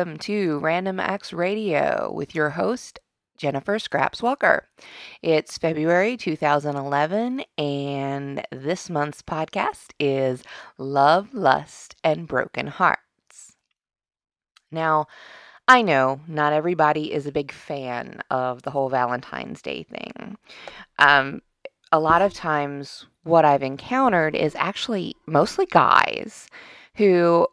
welcome to Random Acts Radio with your host, Jennifer Scraps Walker. It's February 2011, and this month's podcast is Love, Lust, and Broken Hearts. Now, I know not everybody is a big fan of the whole Valentine's Day thing. Um, a lot of times, what I've encountered is actually mostly guys who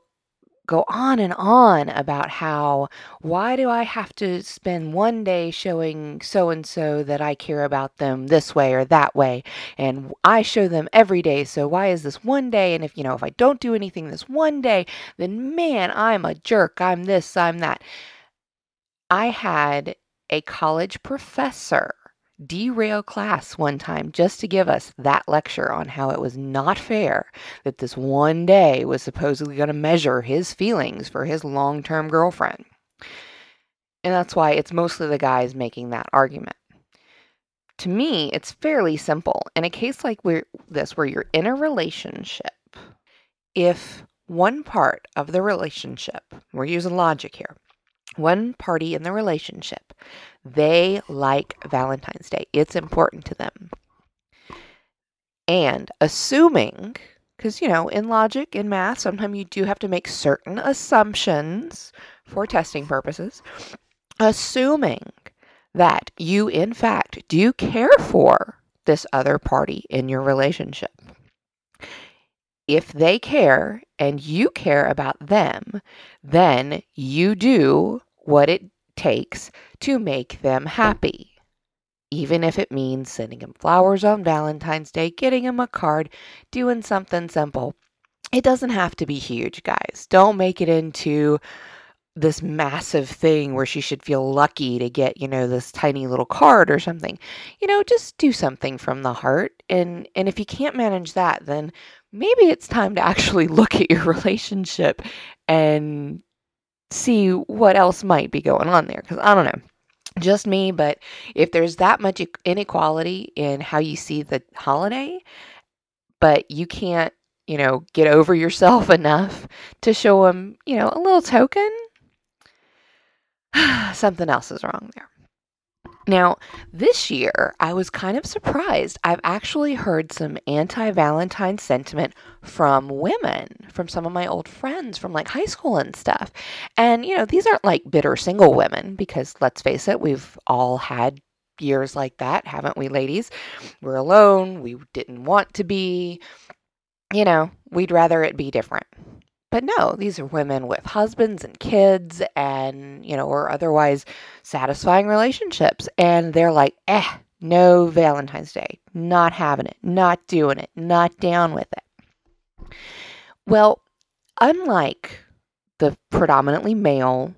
go on and on about how why do I have to spend one day showing so and so that I care about them this way or that way? And I show them every day so why is this one day? And if you know if I don't do anything this one day then man I'm a jerk I'm this I'm that. I had a college professor derail class one time just to give us that lecture on how it was not fair that this one day was supposedly going to measure his feelings for his long term girlfriend. And that's why it's mostly the guys making that argument. To me, it's fairly simple. In a case like this, where you're in a relationship, if one part of the relationship, we're using logic here, one party in the relationship, they like Valentine's Day. It's important to them. And assuming, because, you know, in logic, in math, sometimes you do have to make certain assumptions for testing purposes. Assuming that you, in fact, Do care for this other party in your relationship? If they care and you care about them, then you do what it takes to make them happy. Even if it means sending them flowers on Valentine's Day, getting them a card, doing something simple. It doesn't have to be huge, guys. Don't make it into this massive thing where she should feel lucky to get, you know, this tiny little card or something. You know, just do something from the heart. And and if you can't manage that, then maybe it's time to actually look at your relationship and see what else might be going on there cuz I don't know. Just me, but if there's that much inequality in how you see the holiday, but you can't you know, get over yourself enough to show them, you know, a little token, something else is wrong there. Now, this year, I was kind of surprised. I've actually heard some anti Valentine sentiment from women, from some of my old friends from like high school and stuff. And, you know, these aren't like bitter single women because let's face it, we've all had years like that, haven't we, ladies? We're alone. We didn't want to be. You know, we'd rather it be different. But no, these are women with husbands and kids and, you know, or otherwise satisfying relationships. And they're like, eh, no Valentine's Day, not having it, not doing it, not down with it. Well, unlike the predominantly male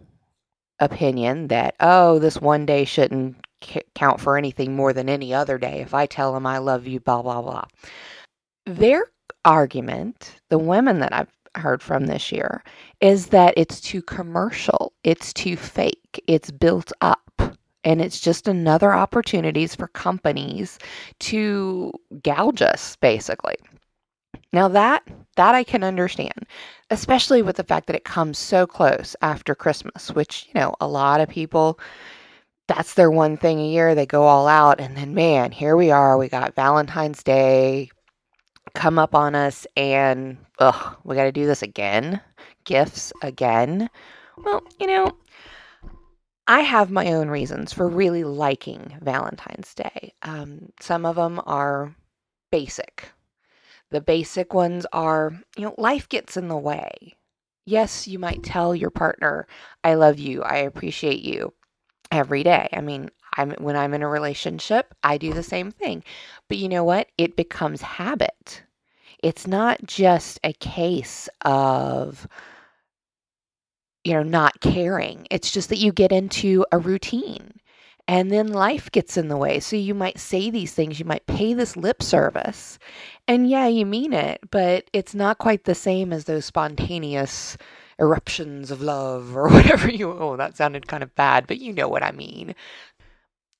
opinion that, oh, this one day shouldn't c- count for anything more than any other day if I tell them I love you, blah, blah, blah. Their argument, the women that I've heard from this year is that it's too commercial, it's too fake, it's built up. And it's just another opportunities for companies to gouge us, basically. Now that that I can understand, especially with the fact that it comes so close after Christmas, which, you know, a lot of people that's their one thing a year. They go all out and then man, here we are. We got Valentine's Day, come up on us and, ugh, we got to do this again. Gifts again. Well, you know, I have my own reasons for really liking Valentine's Day. Um, some of them are basic. The basic ones are, you know, life gets in the way. Yes, you might tell your partner, I love you, I appreciate you every day. I mean, I'm when I'm in a relationship, I do the same thing. But you know what? It becomes habit. It's not just a case of you know not caring. It's just that you get into a routine and then life gets in the way. So you might say these things, you might pay this lip service. And yeah, you mean it, but it's not quite the same as those spontaneous eruptions of love or whatever you oh that sounded kind of bad but you know what i mean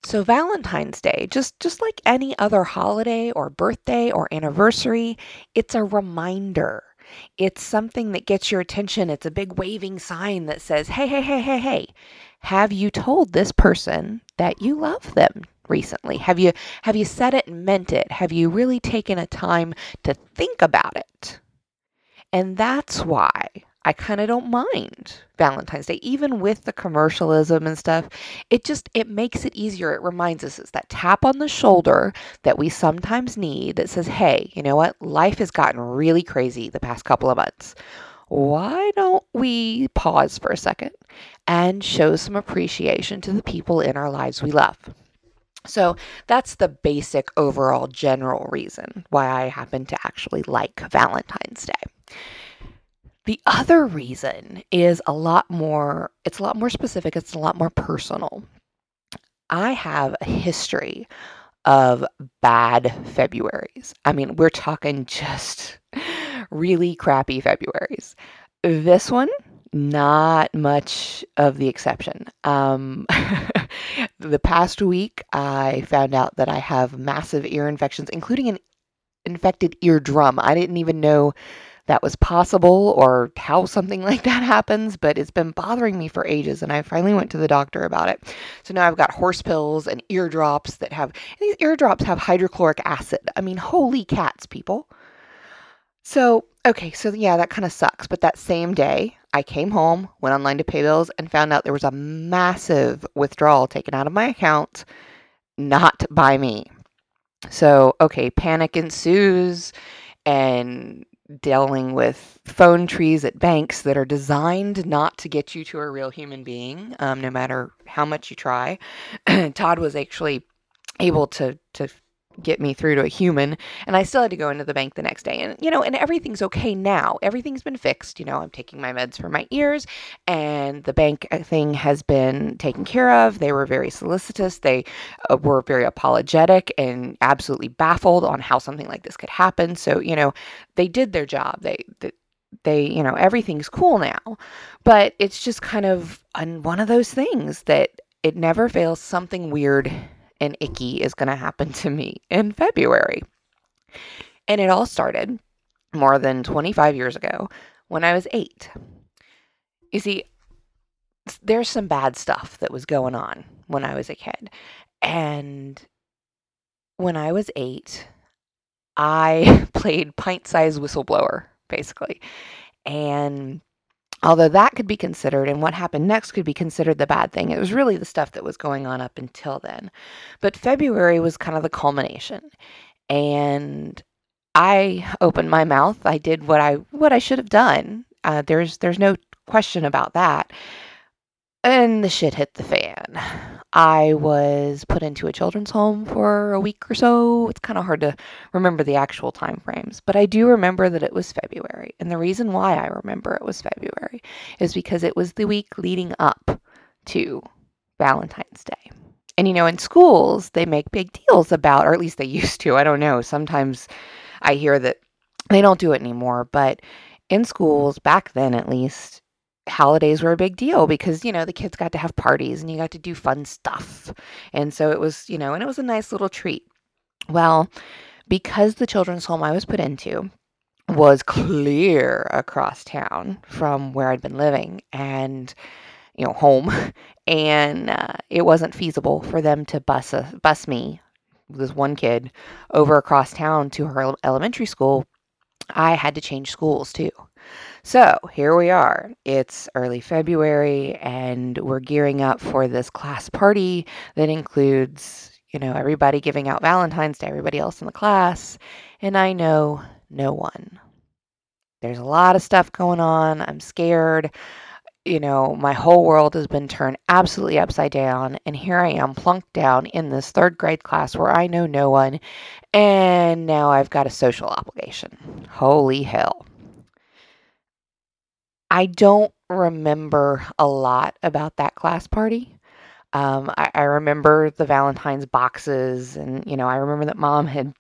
so Valentine's Day, just just like any other holiday or birthday or anniversary, it's a reminder. It's something that gets your attention. It's a big waving sign that says, "Hey, hey, hey, hey, hey. Have you told this person that you love them recently? Have you have you said it and meant it? Have you really taken a time to think about it?" And that's why I kind of don't mind Valentine's Day, even with the commercialism and stuff. It just it makes it easier. It reminds us it's that tap on the shoulder that we sometimes need that says, "Hey, you know what? Life has gotten really crazy the past couple of months. Why don't we pause for a second and show some appreciation to the people in our lives we love?" So that's the basic overall general reason why I happen to actually like Valentine's Day. The other reason is a lot more, it's a lot more specific, it's a lot more personal. I have a history of bad Februarys. I mean, we're talking just really crappy Februarys. This one, not much of the exception. Um, the past week, I found out that I have massive ear infections, including an infected eardrum. I didn't even know that was possible or how something like that happens, but it's been bothering me for ages. And I finally went to the doctor about it. So now I've got horse pills and eardrops that have, these eardrops have hydrochloric acid. I mean, holy cats, people. So, okay, so yeah, that kind of sucks. But that same day, I came home, went online to pay bills, and found out there was a massive withdrawal taken out of my account not by me. So, okay, panic ensues and dealing with phone trees at banks that are designed not to get you to a real human being, um, no matter how much you try. Todd was actually able to to get me through to a human and I still had to go into the bank the next day. And you know and everything's okay now. Everything's been fixed. You know I'm taking my meds for my ears and the bank uh, thing has been taken care of. They were very solicitous. They uh, were very apologetic and absolutely baffled on how something like this could happen. So you know they did their job. They, they they you know everything's cool now. But it's just kind of one of those things that it never fails. Something weird and icky is going to happen to me in February. And it all started more than 25 years ago when I was eight. You see, there's some bad stuff that was going on when I was a kid. And when I was eight, I played pint sized whistleblower, basically. And Although that could be considered, and what happened next could be considered the bad thing. It was really the stuff that was going on up until then. But February was kind of the culmination. And I opened my mouth. I did what I what I should have done. Uh, there's there's no question about that. And the shit hit the fan. I was put into a children's home for a week or so. It's kind of hard to remember the actual time frames, but I do remember that it was February. And the reason why I remember it was February is because it was the week leading up to Valentine's Day. And you know, in schools, they make big deals about, or at least they used to. I don't know. Sometimes I hear that they don't do it anymore, but in schools, back then at least, holidays were a big deal because you know the kids got to have parties and you got to do fun stuff. And so it was you know and it was a nice little treat. Well because the children's home i was put into was clear across town from where i'd been living and you know home and uh, it wasn't feasible for them to bus a, bus me this one kid over across town to her elementary school. I had to change schools too so here we are. It's early February, and we're gearing up for this class party that includes, you know, everybody giving out Valentine's to everybody else in the class. And I know no one. There's a lot of stuff going on. I'm scared. You know, my whole world has been turned absolutely upside down. And here I am, plunked down in this third grade class where I know no one. And now I've got a social obligation. Holy hell. I don't remember a lot about that class party. Um, I, I remember the Valentine's boxes, and you know, I remember that mom had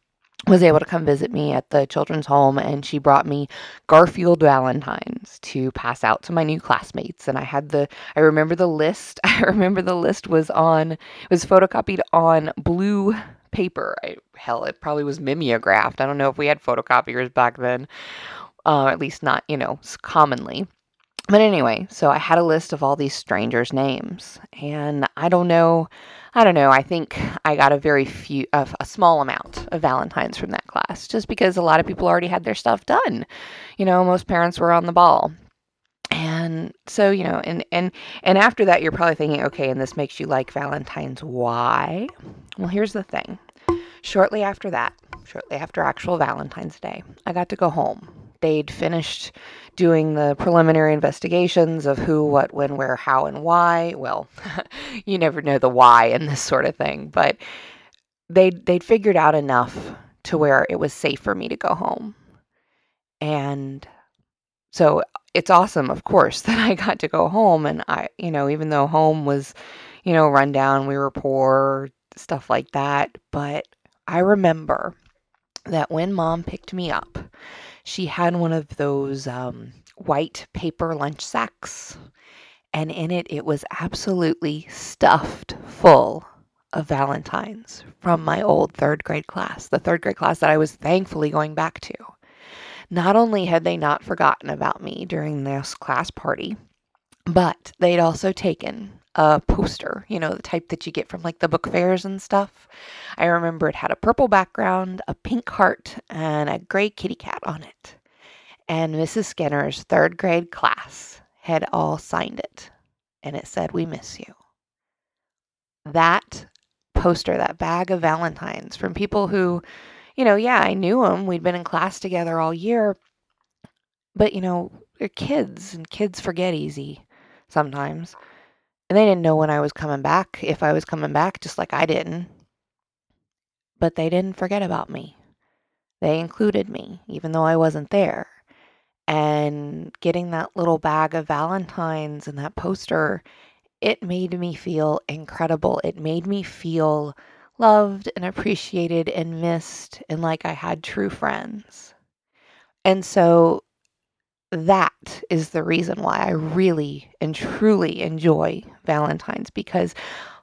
was able to come visit me at the children's home and she brought me Garfield Valentines to pass out to my new classmates. And I had the I remember the list I remember the list was on was photocopied on blue paper. I, hell it probably was mimeographed. I don't know if we had photocopiers back then uh, at least not you know commonly but anyway, so I had a list of all these strangers' names, and I don't know, I don't know. I think I got a very few, of a small amount of Valentines from that class, just because a lot of people already had their stuff done. You know, most parents were on the ball, and so you know, and and and after that, you're probably thinking, okay, and this makes you like Valentine's. Why? Well, here's the thing. Shortly after that, shortly after actual Valentine's Day, I got to go home. They'd finished doing the preliminary investigations of who, what, when, where, how, and why. Well, you never know the why in this sort of thing, but they they'd figured out enough to where it was safe for me to go home. And so it's awesome, of course, that I got to go home and I, you know, even though home was, you know, run down, we were poor, stuff like that, but I remember that when mom picked me up, she had one of those um, white paper lunch sacks, and in it, it was absolutely stuffed full of Valentines from my old third grade class, the third grade class that I was thankfully going back to. Not only had they not forgotten about me during this class party, but they'd also taken a poster, you know, the type that you get from like the book fairs and stuff. I remember it had a purple background, a pink heart, and a gray kitty cat on it. And Mrs. Skinner's third grade class had all signed it, and it said, We miss you. That poster, that bag of Valentines from people who, you know, yeah, I knew them. We'd been in class together all year. But, you know, they're kids and kids forget easy sometimes. And they didn't know when I was coming back, if I was coming back, just like I didn't. But they didn't forget about me. They included me, even though I wasn't there. And getting that little bag of Valentines and that poster, it made me feel incredible. It made me feel loved and appreciated and missed and like I had true friends. And so that is the reason why I really and truly enjoy Valentine's because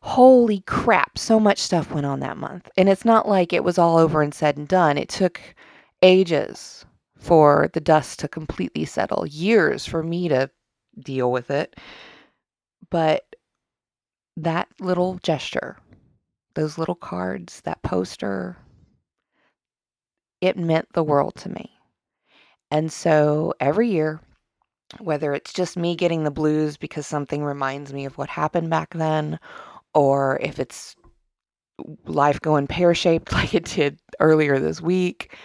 holy crap, so much stuff went on that month. And it's not like it was all over and said and done. It took ages for the dust to completely settle, years for me to deal with it. But that little gesture, those little cards, that poster, it meant the world to me. And so every year, whether it's just me getting the blues because something reminds me of what happened back then, or if it's life going pear shaped like it did earlier this week,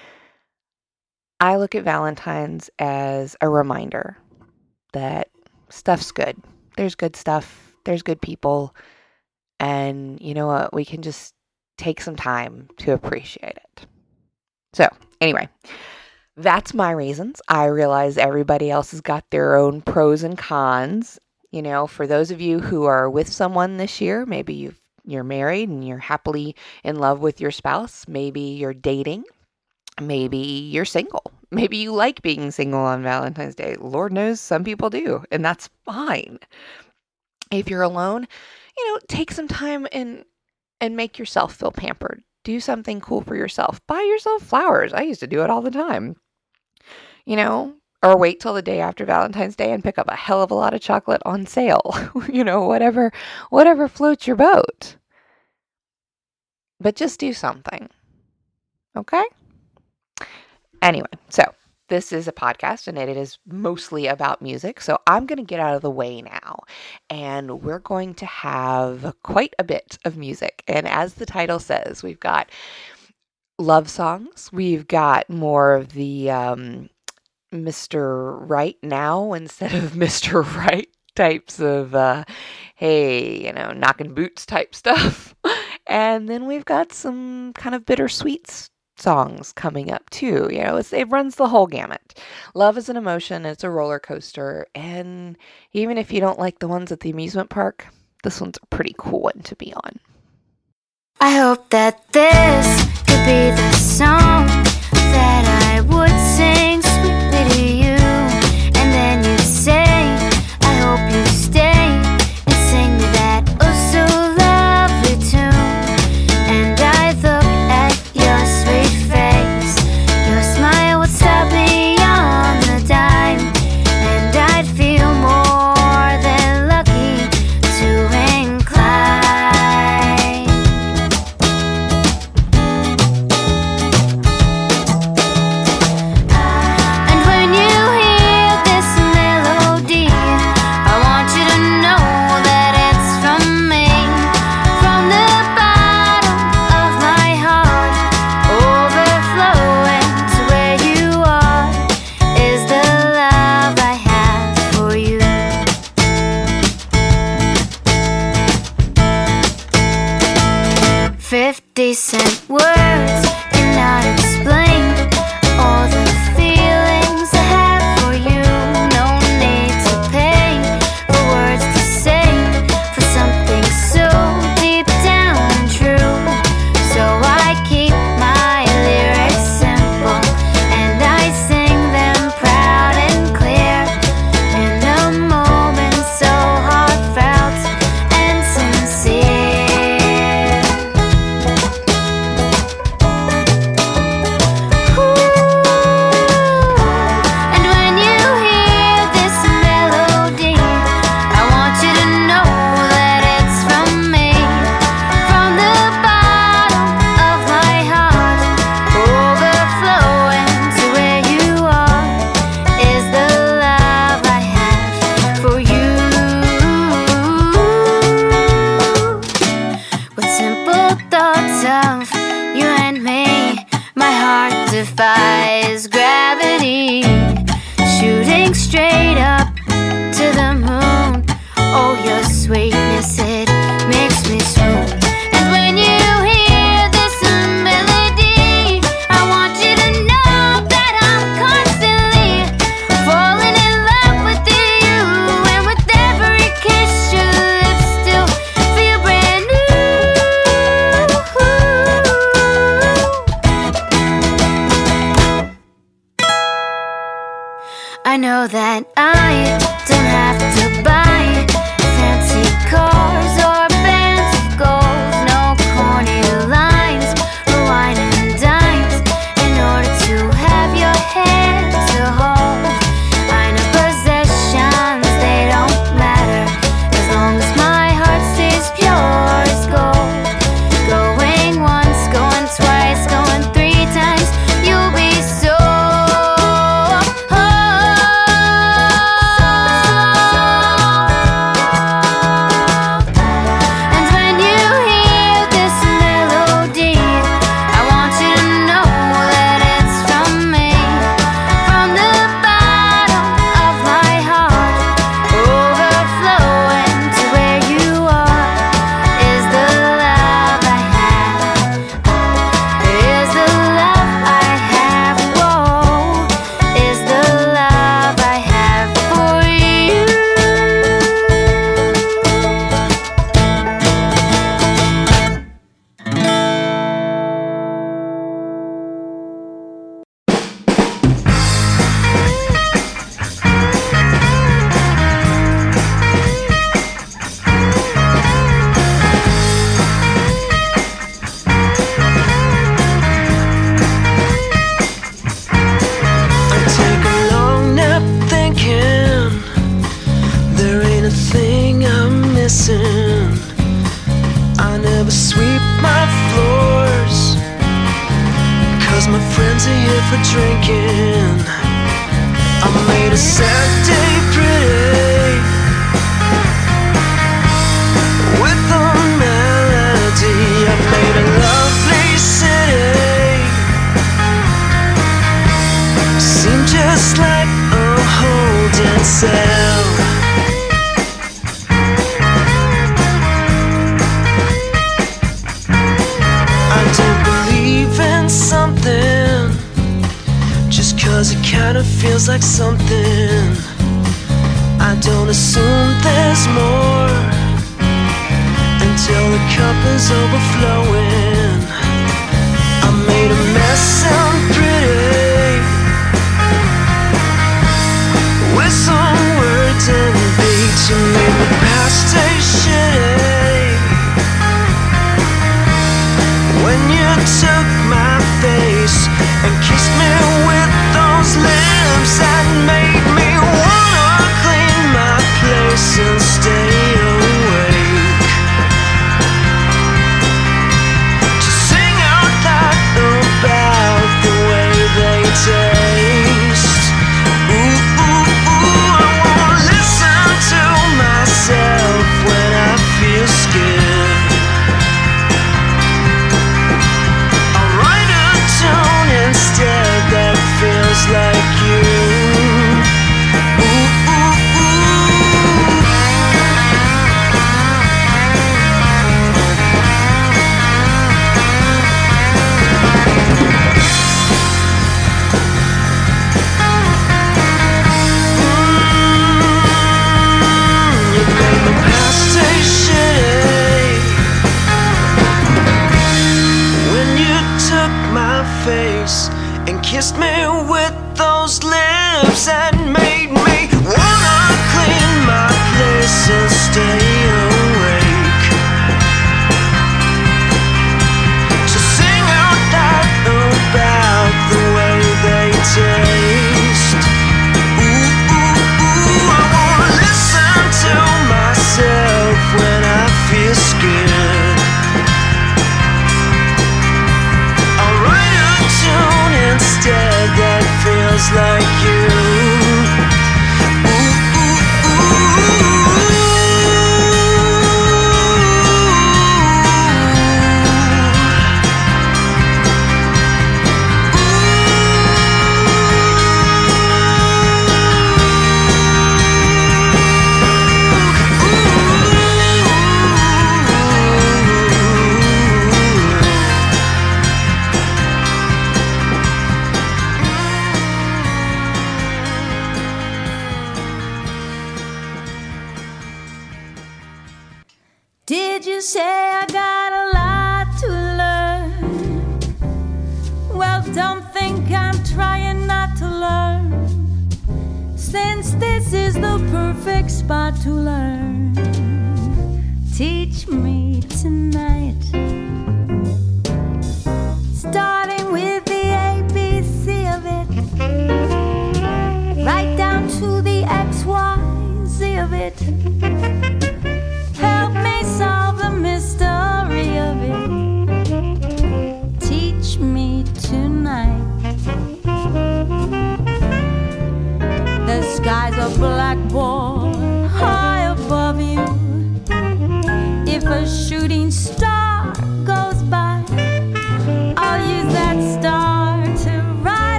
I look at Valentine's as a reminder that stuff's good. There's good stuff, there's good people, and you know what? We can just take some time to appreciate it. So, anyway, that's my reasons. I realize everybody else has got their own pros and cons. You know, for those of you who are with someone this year, maybe you you're married and you're happily in love with your spouse, maybe you're dating, maybe you're single. Maybe you like being single on Valentine's Day. Lord knows some people do, and that's fine. If you're alone, you know, take some time and and make yourself feel pampered do something cool for yourself. Buy yourself flowers. I used to do it all the time. You know, or wait till the day after Valentine's Day and pick up a hell of a lot of chocolate on sale. you know, whatever whatever floats your boat. But just do something. Okay? Anyway, so this is a podcast and it is mostly about music. So I'm going to get out of the way now and we're going to have quite a bit of music. And as the title says, we've got love songs, we've got more of the um, Mr. Right now instead of Mr. Right types of, uh, hey, you know, knocking boots type stuff. And then we've got some kind of bittersweet songs coming up too. You know, it runs the whole gamut. Love is an emotion, it's a roller coaster, and even if you don't like the ones at the amusement park, this one's a pretty cool one to be on. I hope that this could be the song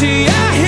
beauty I hear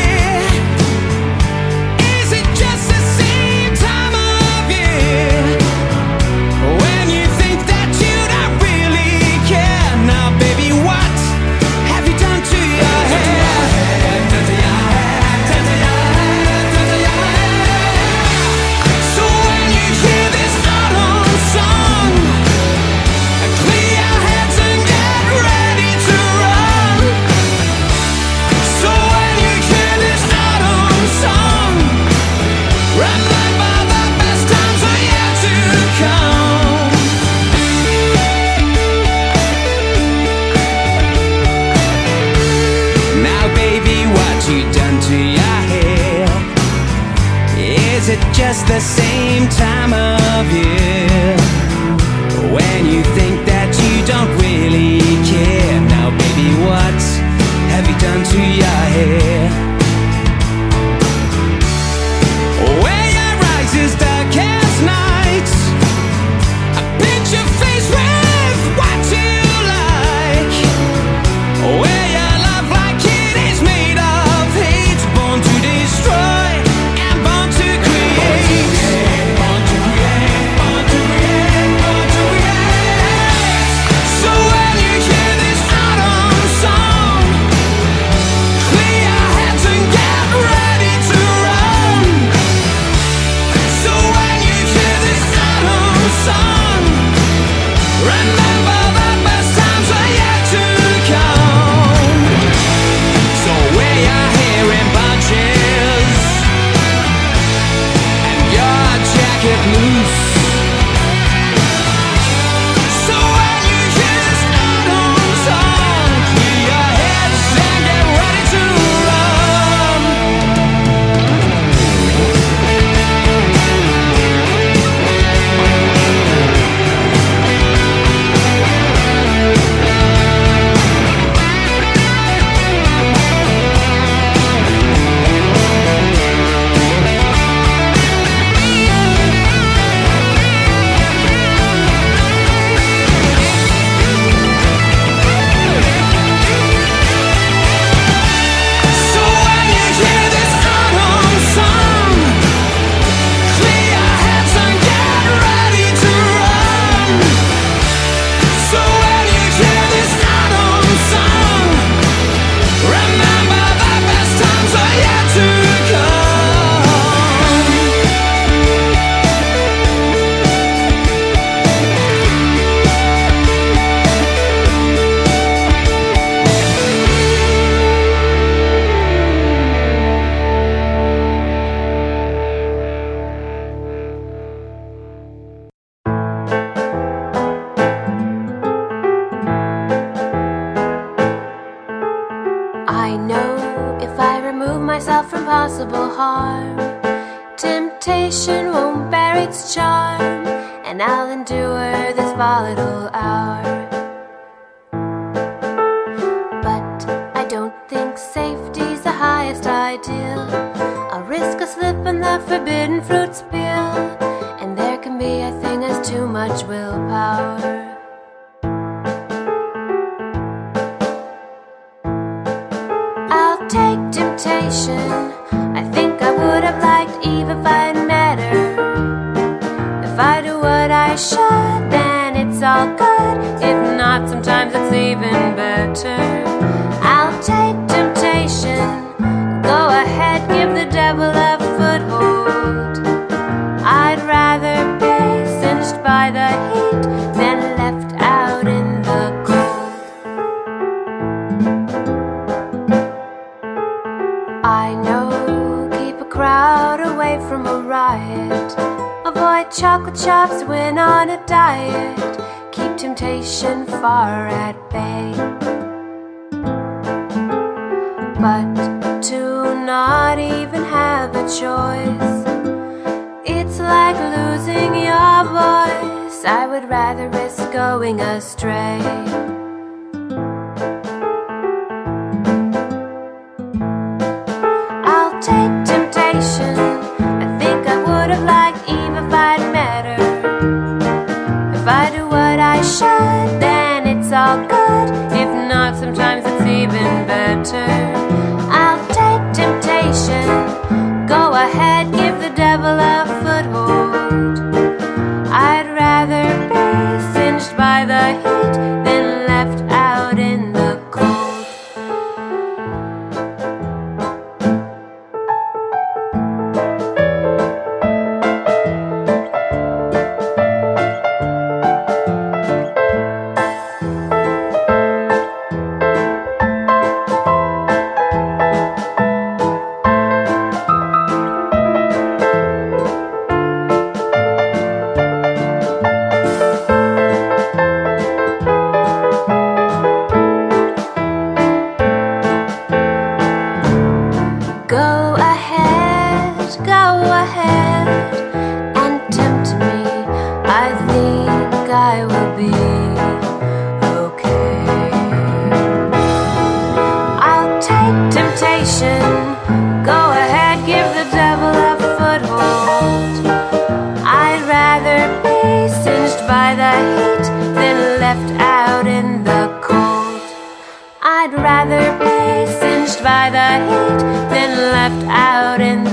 left out in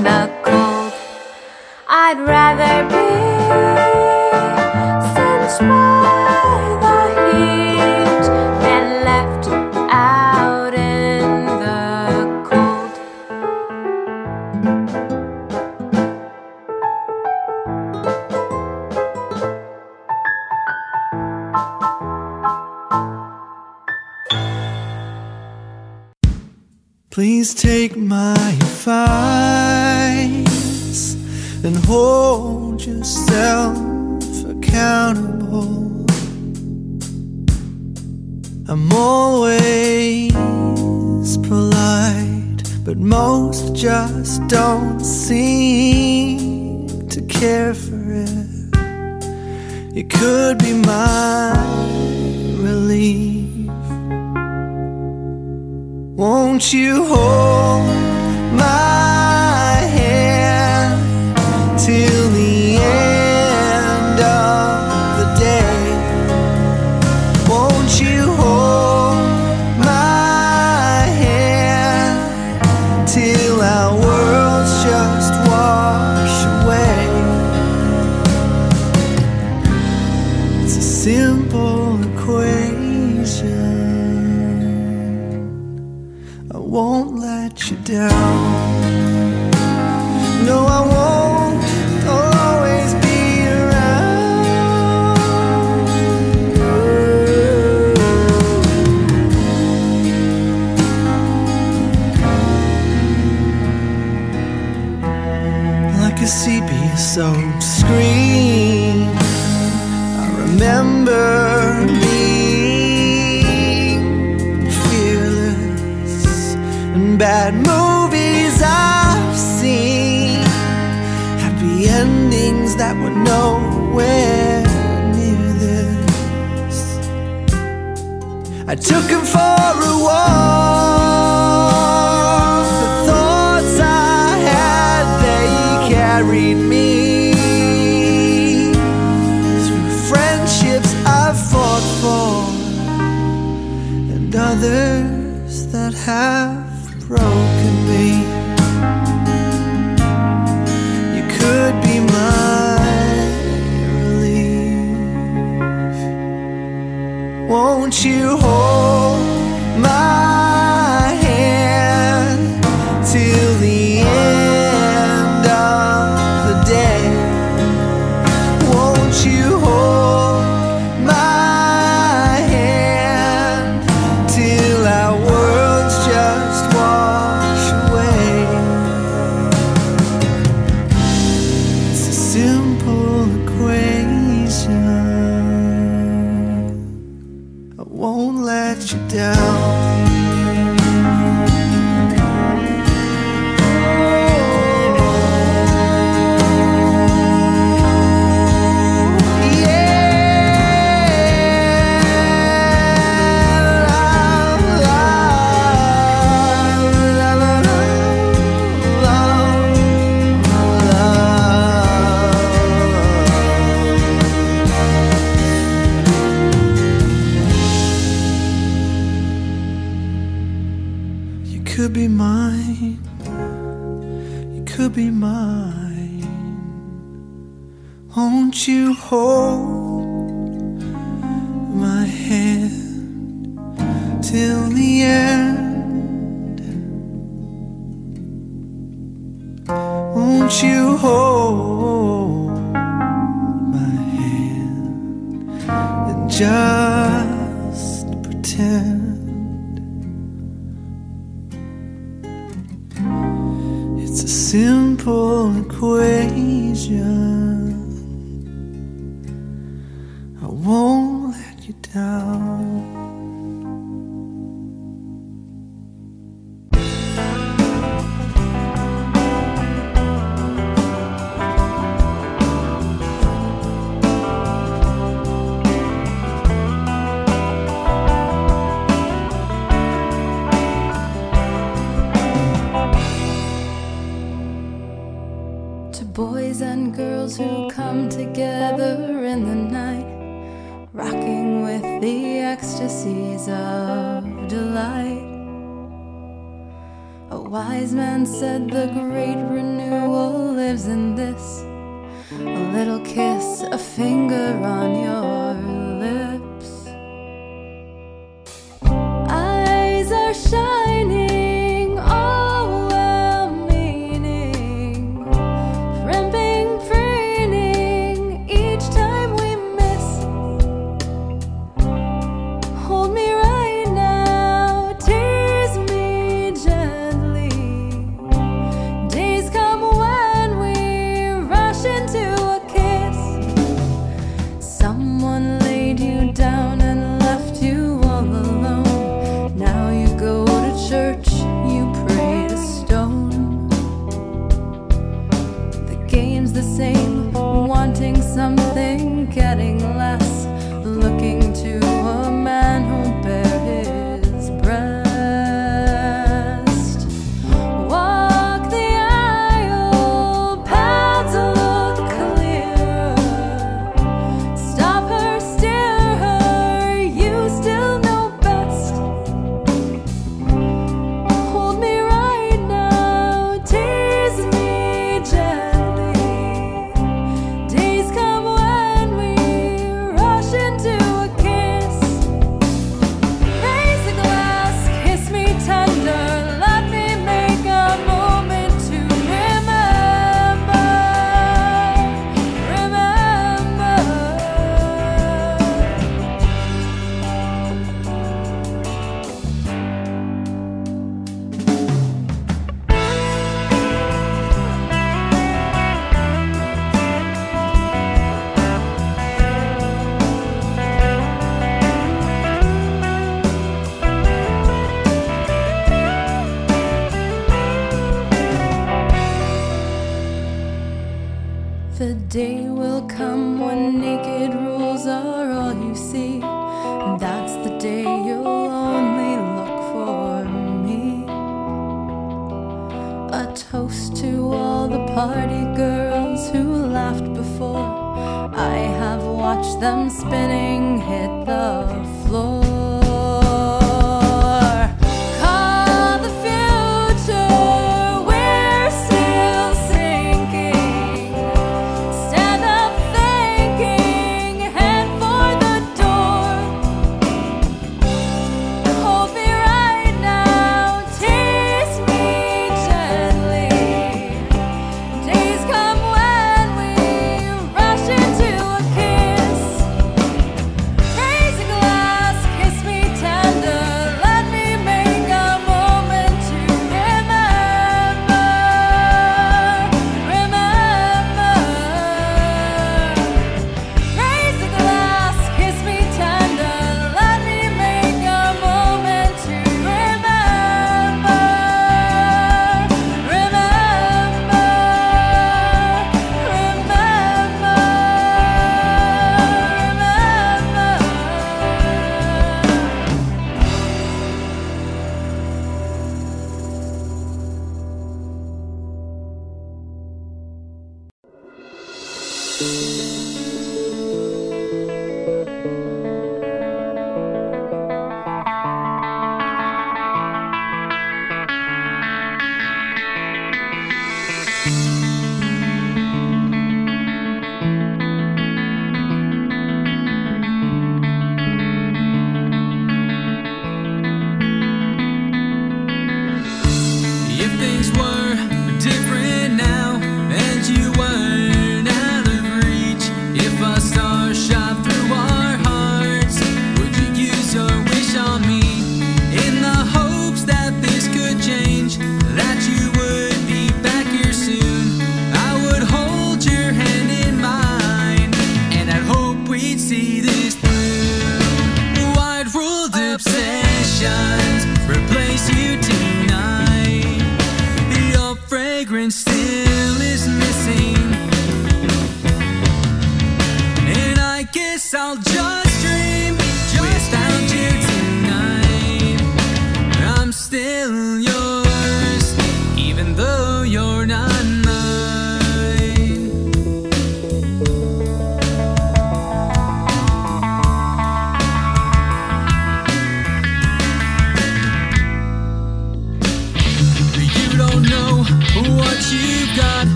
hold yourself accountable. I'm always polite, but most just don't seem to care for it. It could be my relief. Won't you hold my Took him for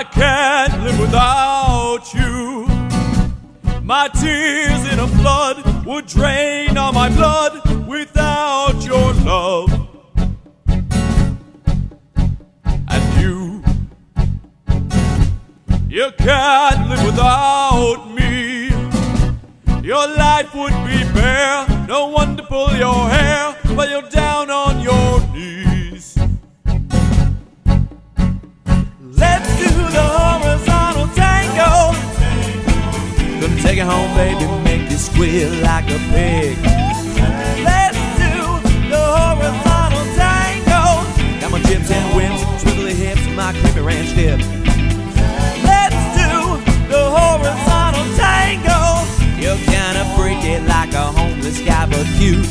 I can't live without you. My tears in a flood would drain all my blood without your love. And you, you can't live without me. Your life would be bare, no one to pull your hair, but you're down on your it home, baby, make you squeal like a pig. Let's do the horizontal tango. Got my chips and whips, twiddly hips, my creamy ranch dip. Let's do the horizontal tango. You're kinda freaky like a homeless guy, but cute.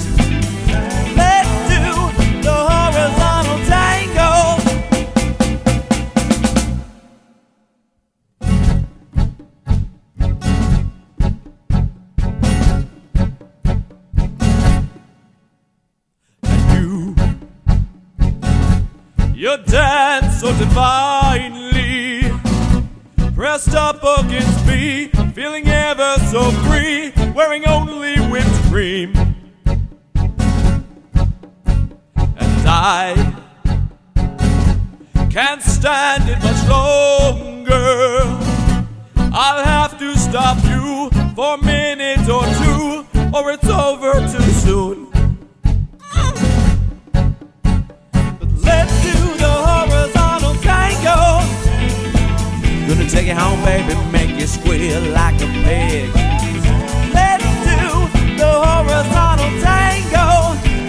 Dance so divinely, pressed up against me, feeling ever so free, wearing only whipped cream. And I can't stand it much longer. I'll have to stop you for a minute or two, or it's over too soon. Let's do the horizontal tango. Gonna take you home, baby, make you squeal like a pig. Let's do the horizontal tango.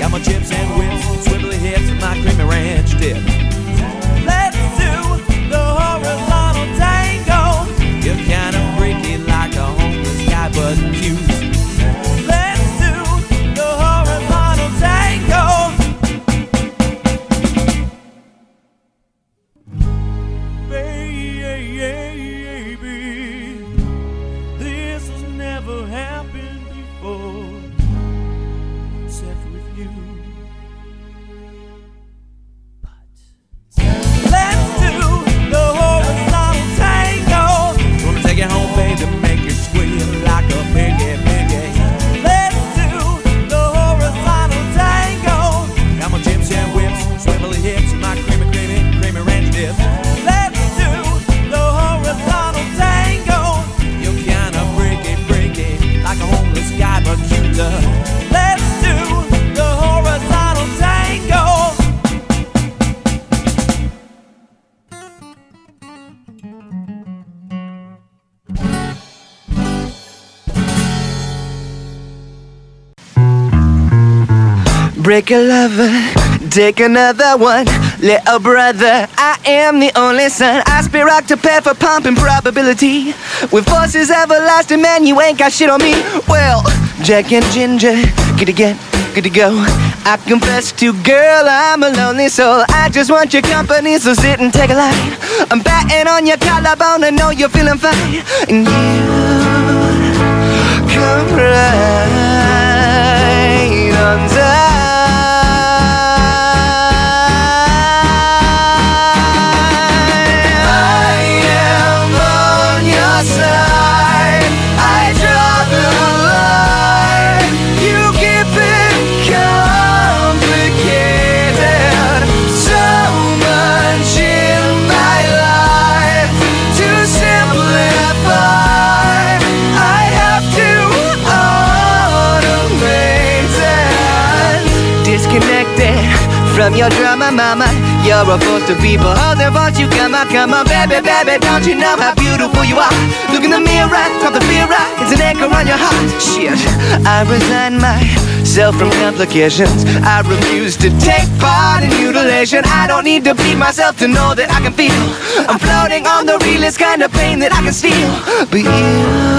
Got my chips and whips, swivelly hips, and my creamy ranch dip. Break it, break it Like a homeless guy from Cuba. Let's do the horizontal tango. Break a lover, take another one. Little brother, I am the only son. I spit rock to pay for pumping probability. With forces everlasting, man, you ain't got shit on me. Well, Jack and Ginger, good to get, good to go. I confess to girl, I'm a lonely soul. I just want your company, so sit and take a light. I'm batting on your collarbone, I know you're feeling fine. And you come right from your drama, mama. You're a force to. Oh, there won't you come on, come on, baby, baby. Don't you know how beautiful you are? Look in the mirror, drop the fear out. It's an anchor on your heart. Shit, I resign myself from complications. I refuse to take part in mutilation. I don't need to beat myself to know that I can feel. I'm floating on the realest kind of pain that I can steal. But you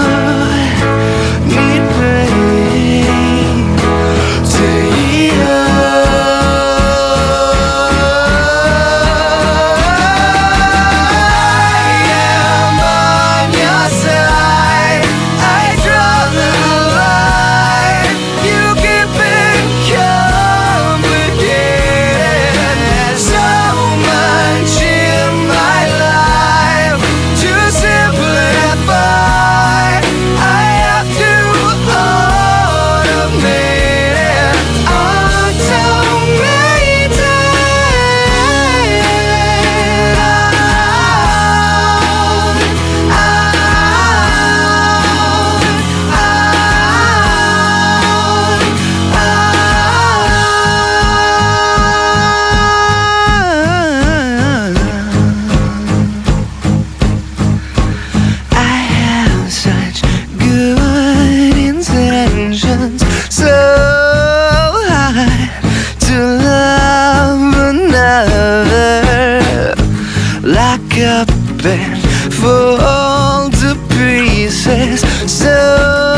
up and fall to pieces. So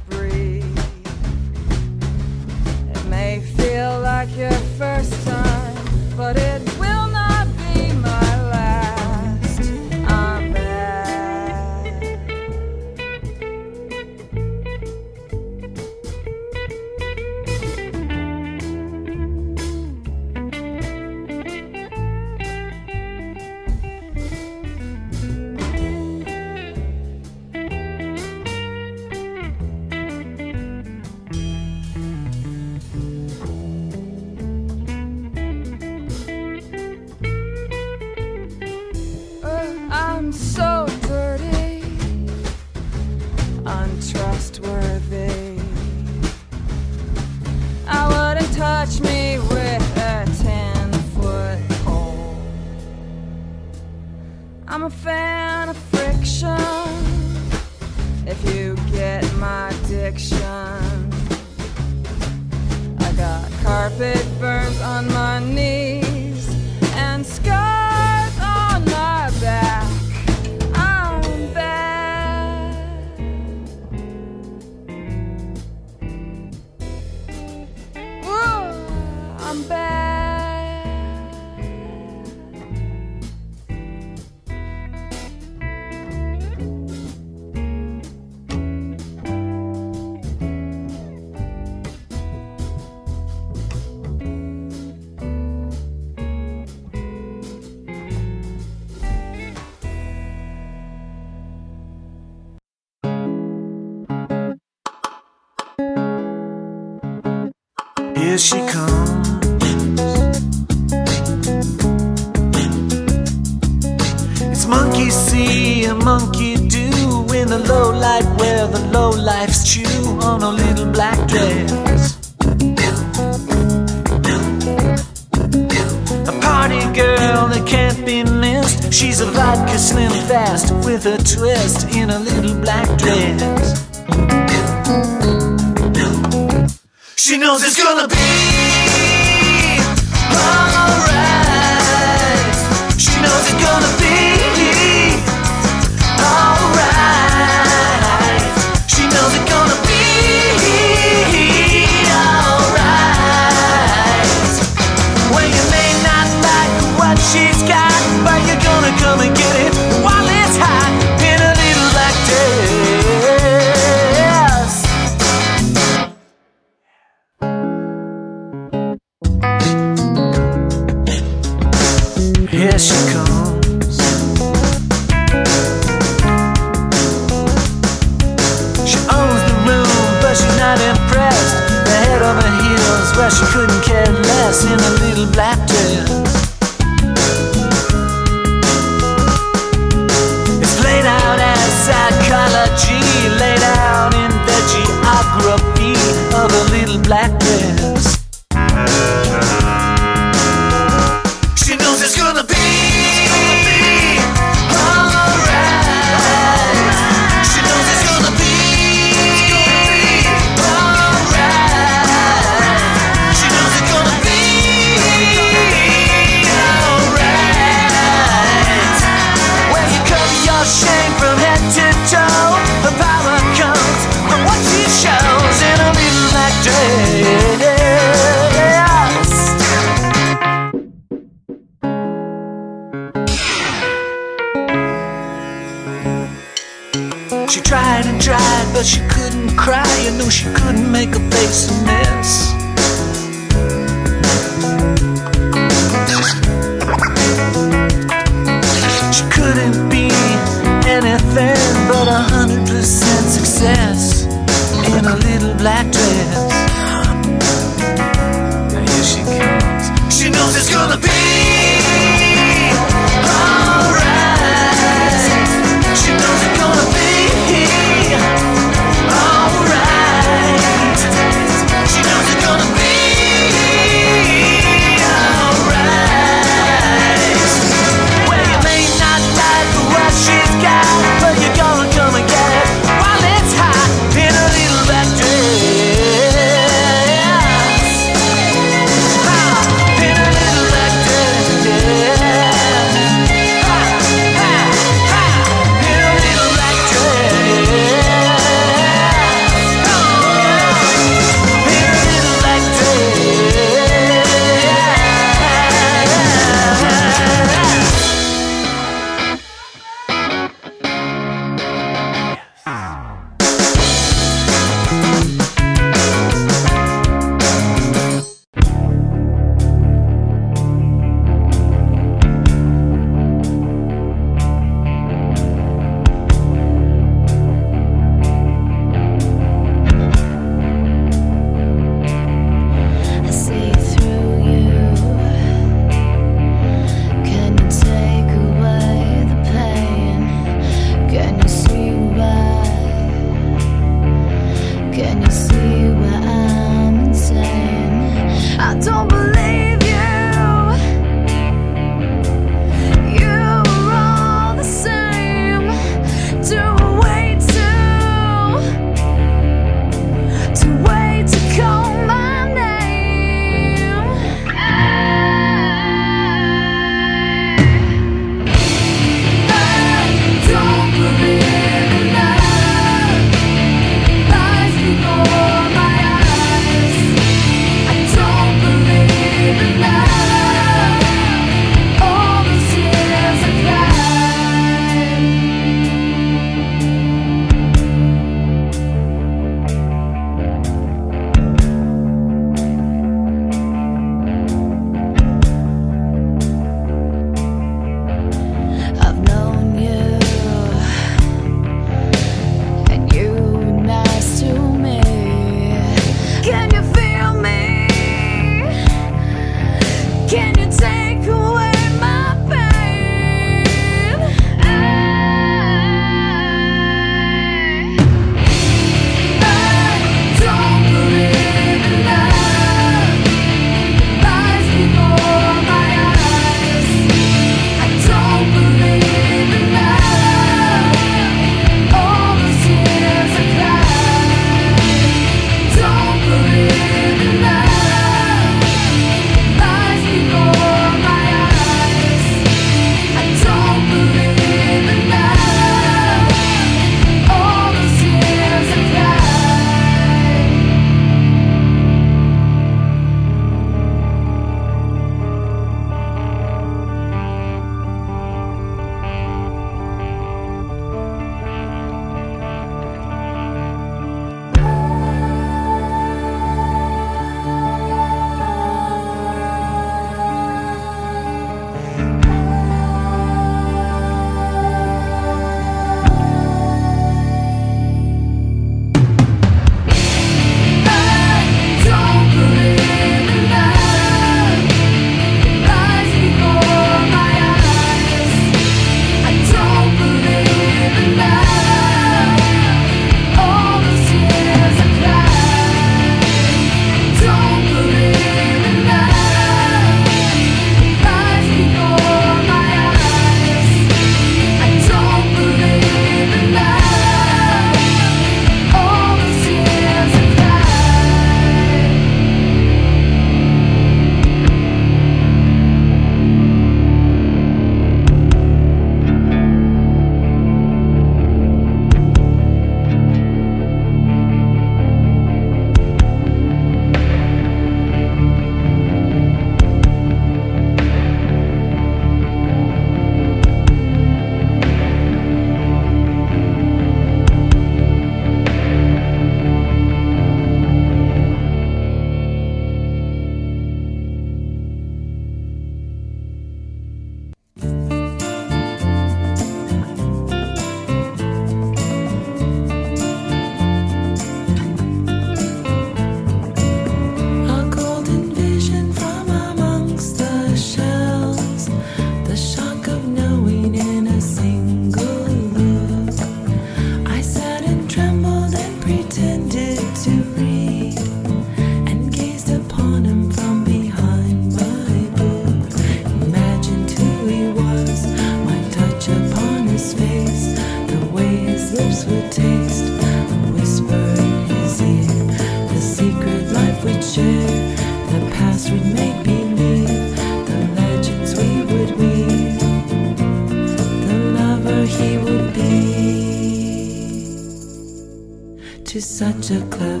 a clever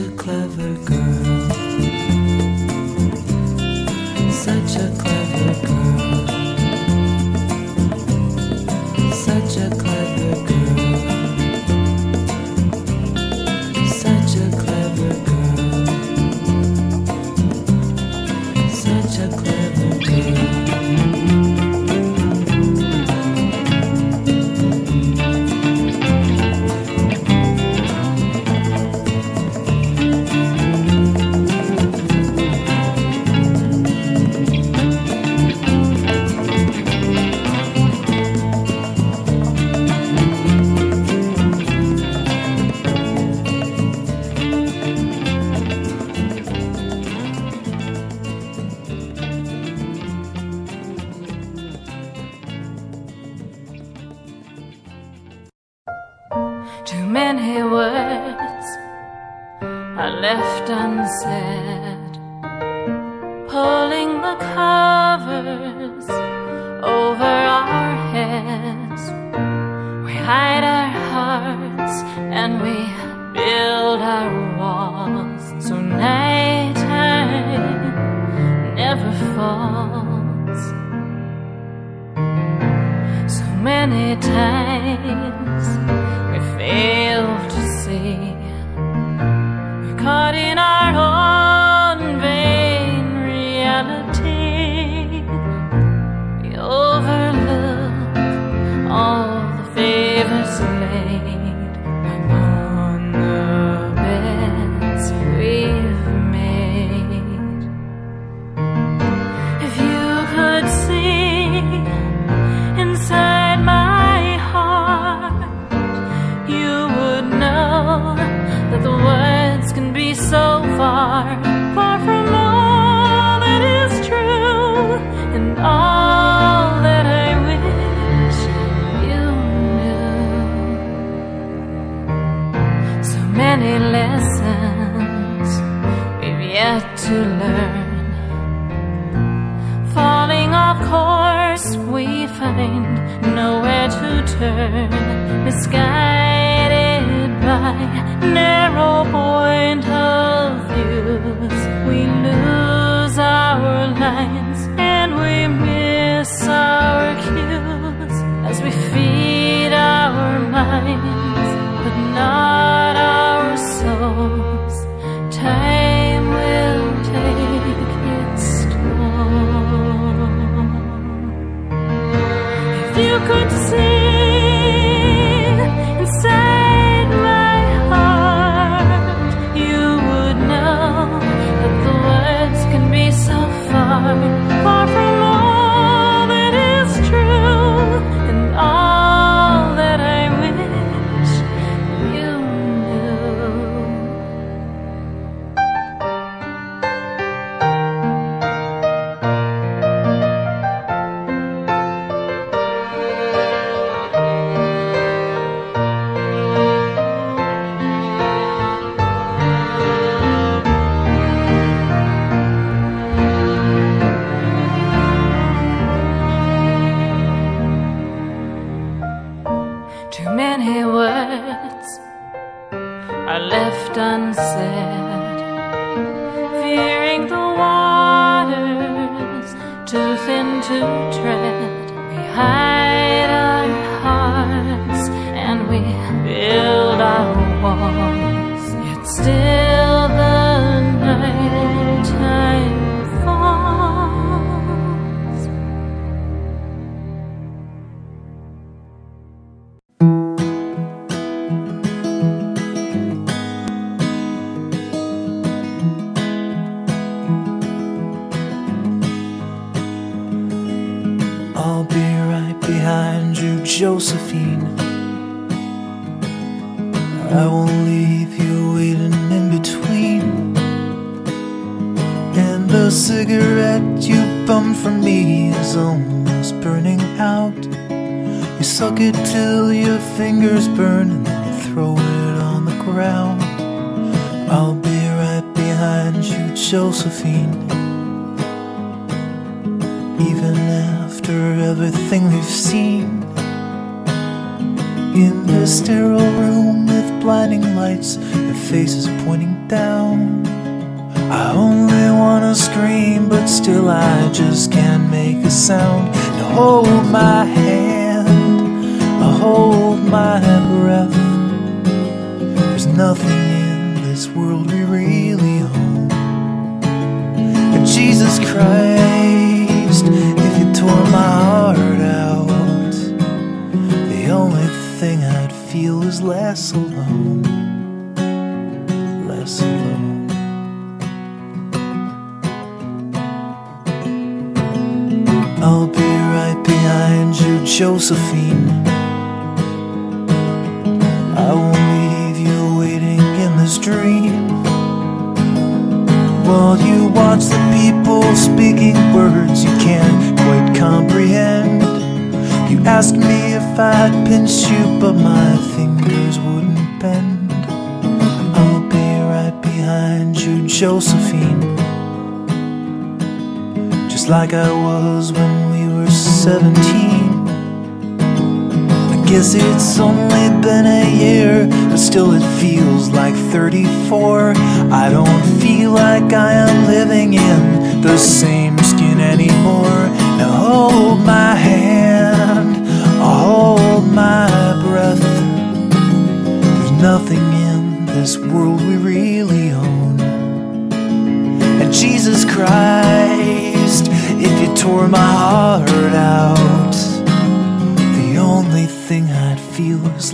a clever girl.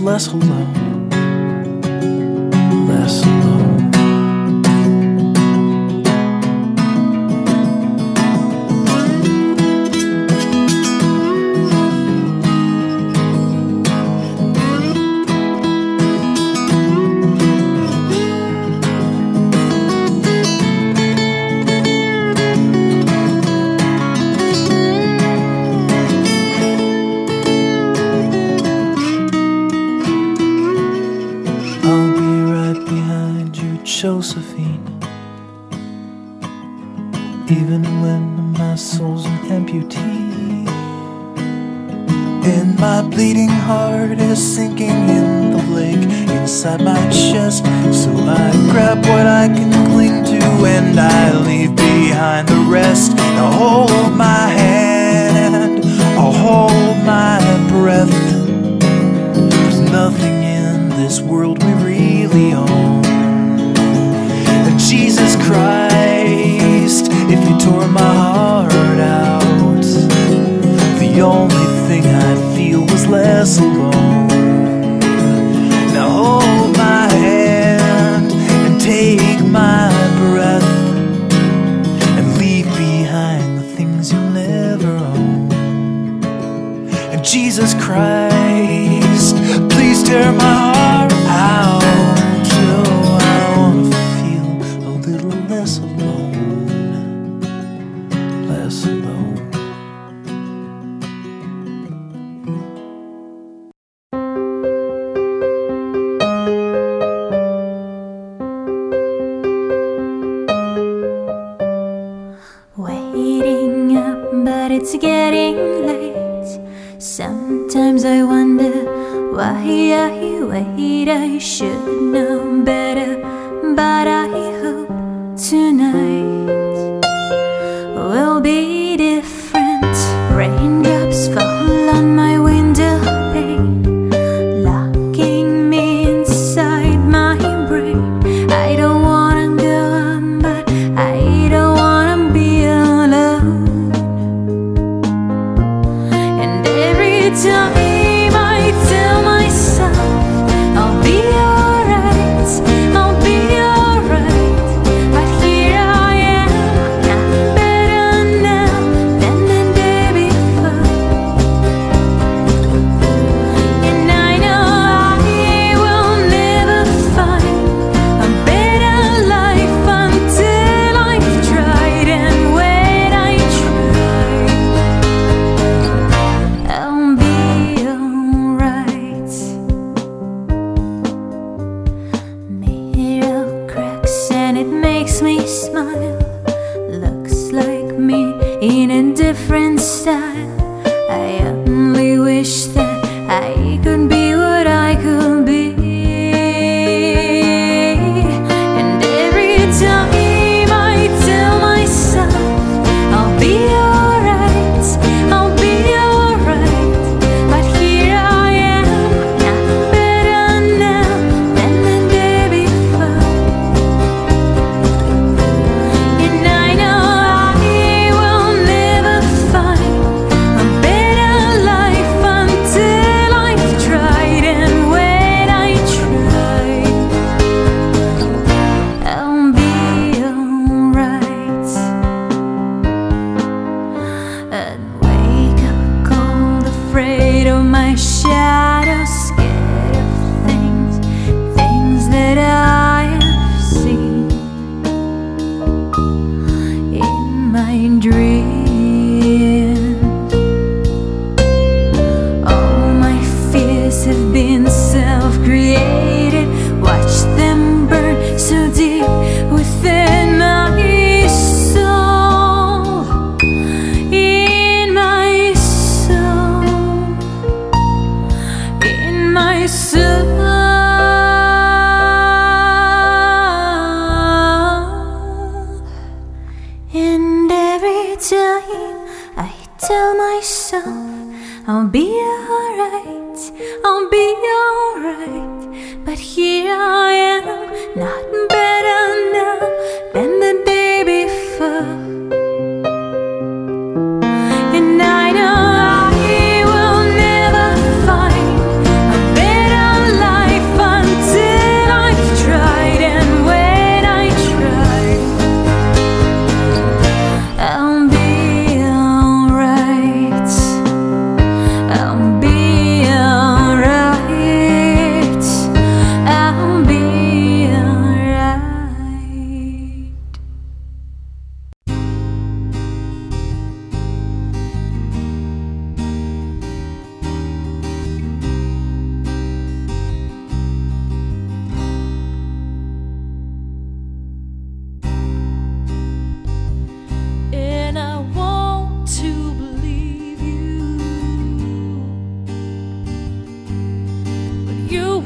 Less alone.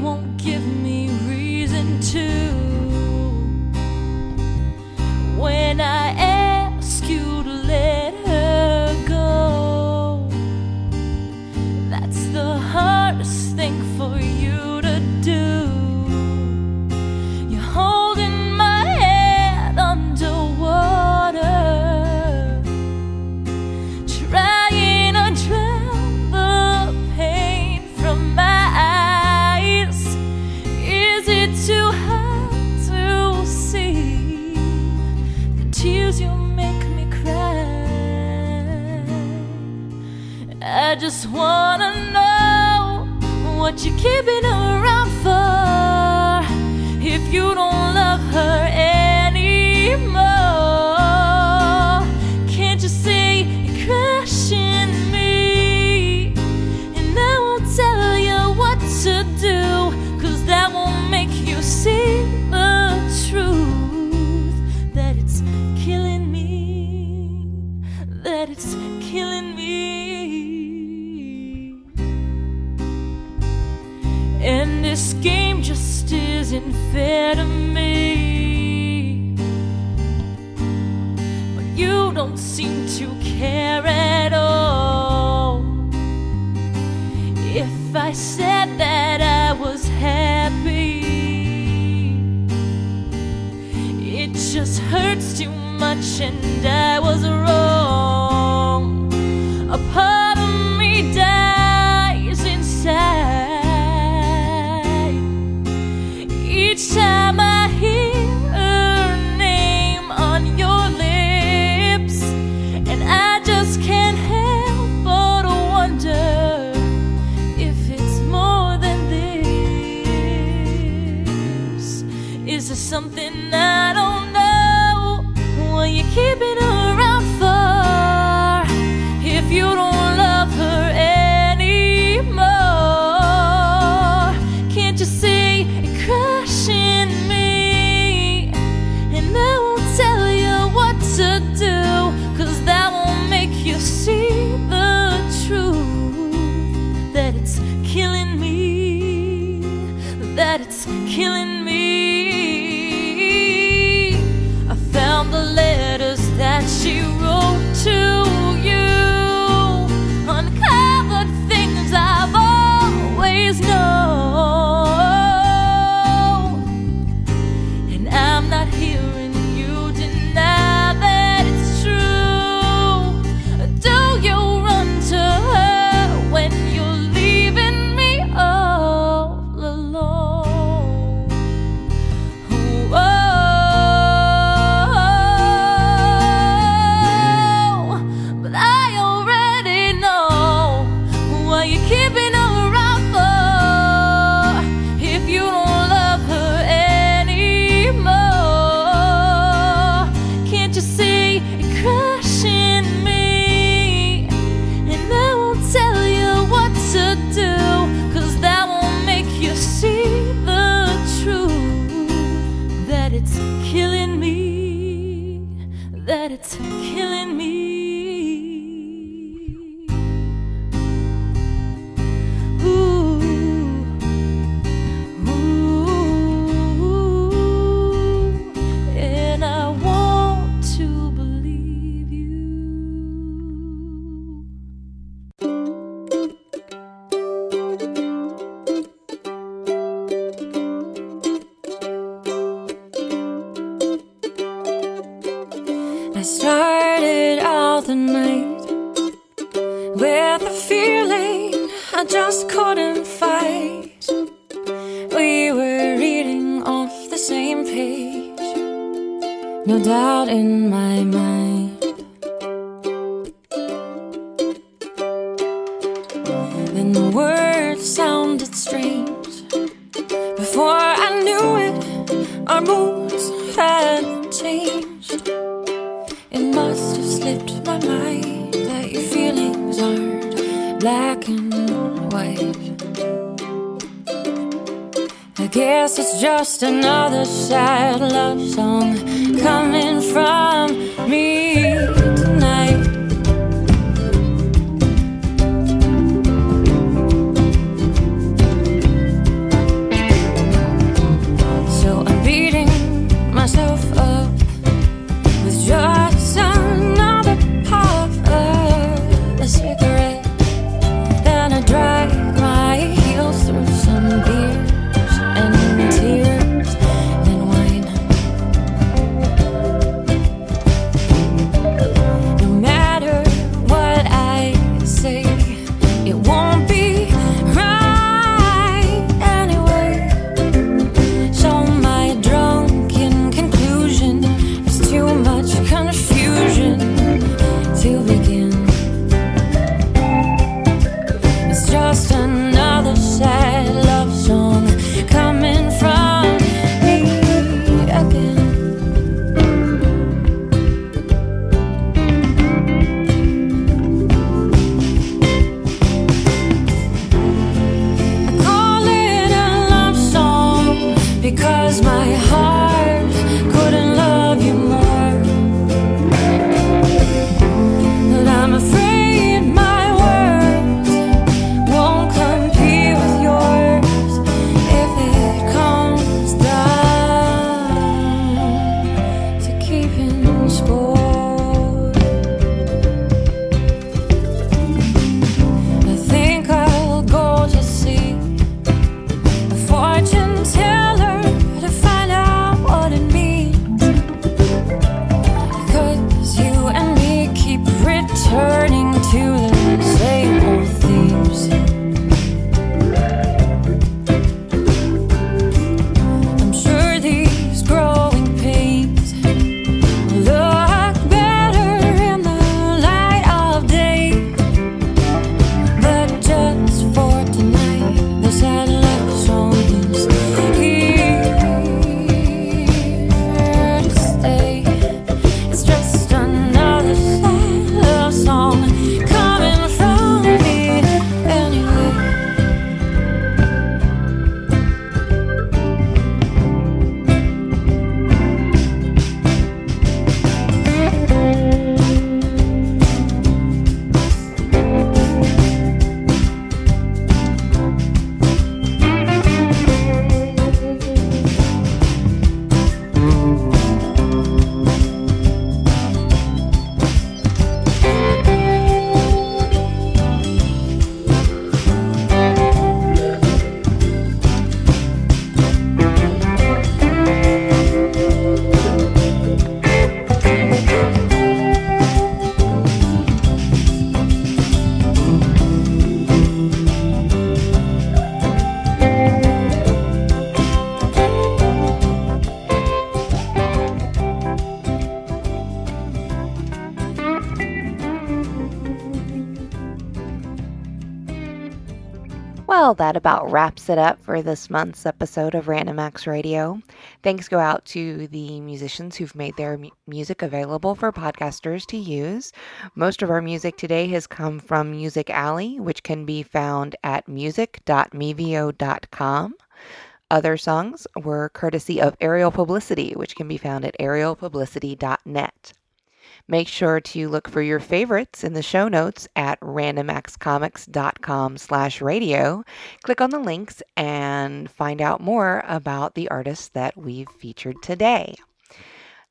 won't give me just wanna know what you're keeping fair to me. But you don't seem to care at all. If I said that I was happy, it just hurts too much and I. that about wraps it up for this month's episode of Random Acts Radio. Thanks go out to the musicians who've made their mu- music available for podcasters to use. Most of our music today has come from Music Alley, which can be found at music.mevio.com. Other songs were courtesy of Ariel Publicity, which can be found at arielpublicity.net. Make sure to look for your favorites in the show notes at randomactscomics.com slash radio. Click on the links and find out more about the artists that we've featured today.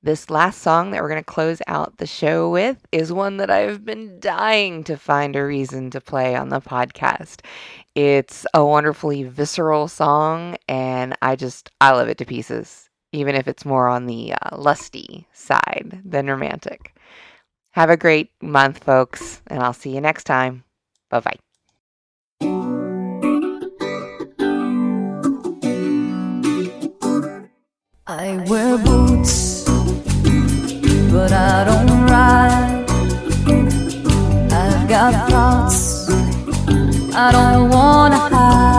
This last song that we're going to close out the show with is one that I've been dying to find a reason to play on the podcast. It's a wonderfully visceral song, and I just, I love it to pieces, even if it's more on the uh, lusty side than romantic. Have a great month, folks, and I'll see you next time. Bye bye. I wear boots, but I don't ride. I've got thoughts I don't wanna hide.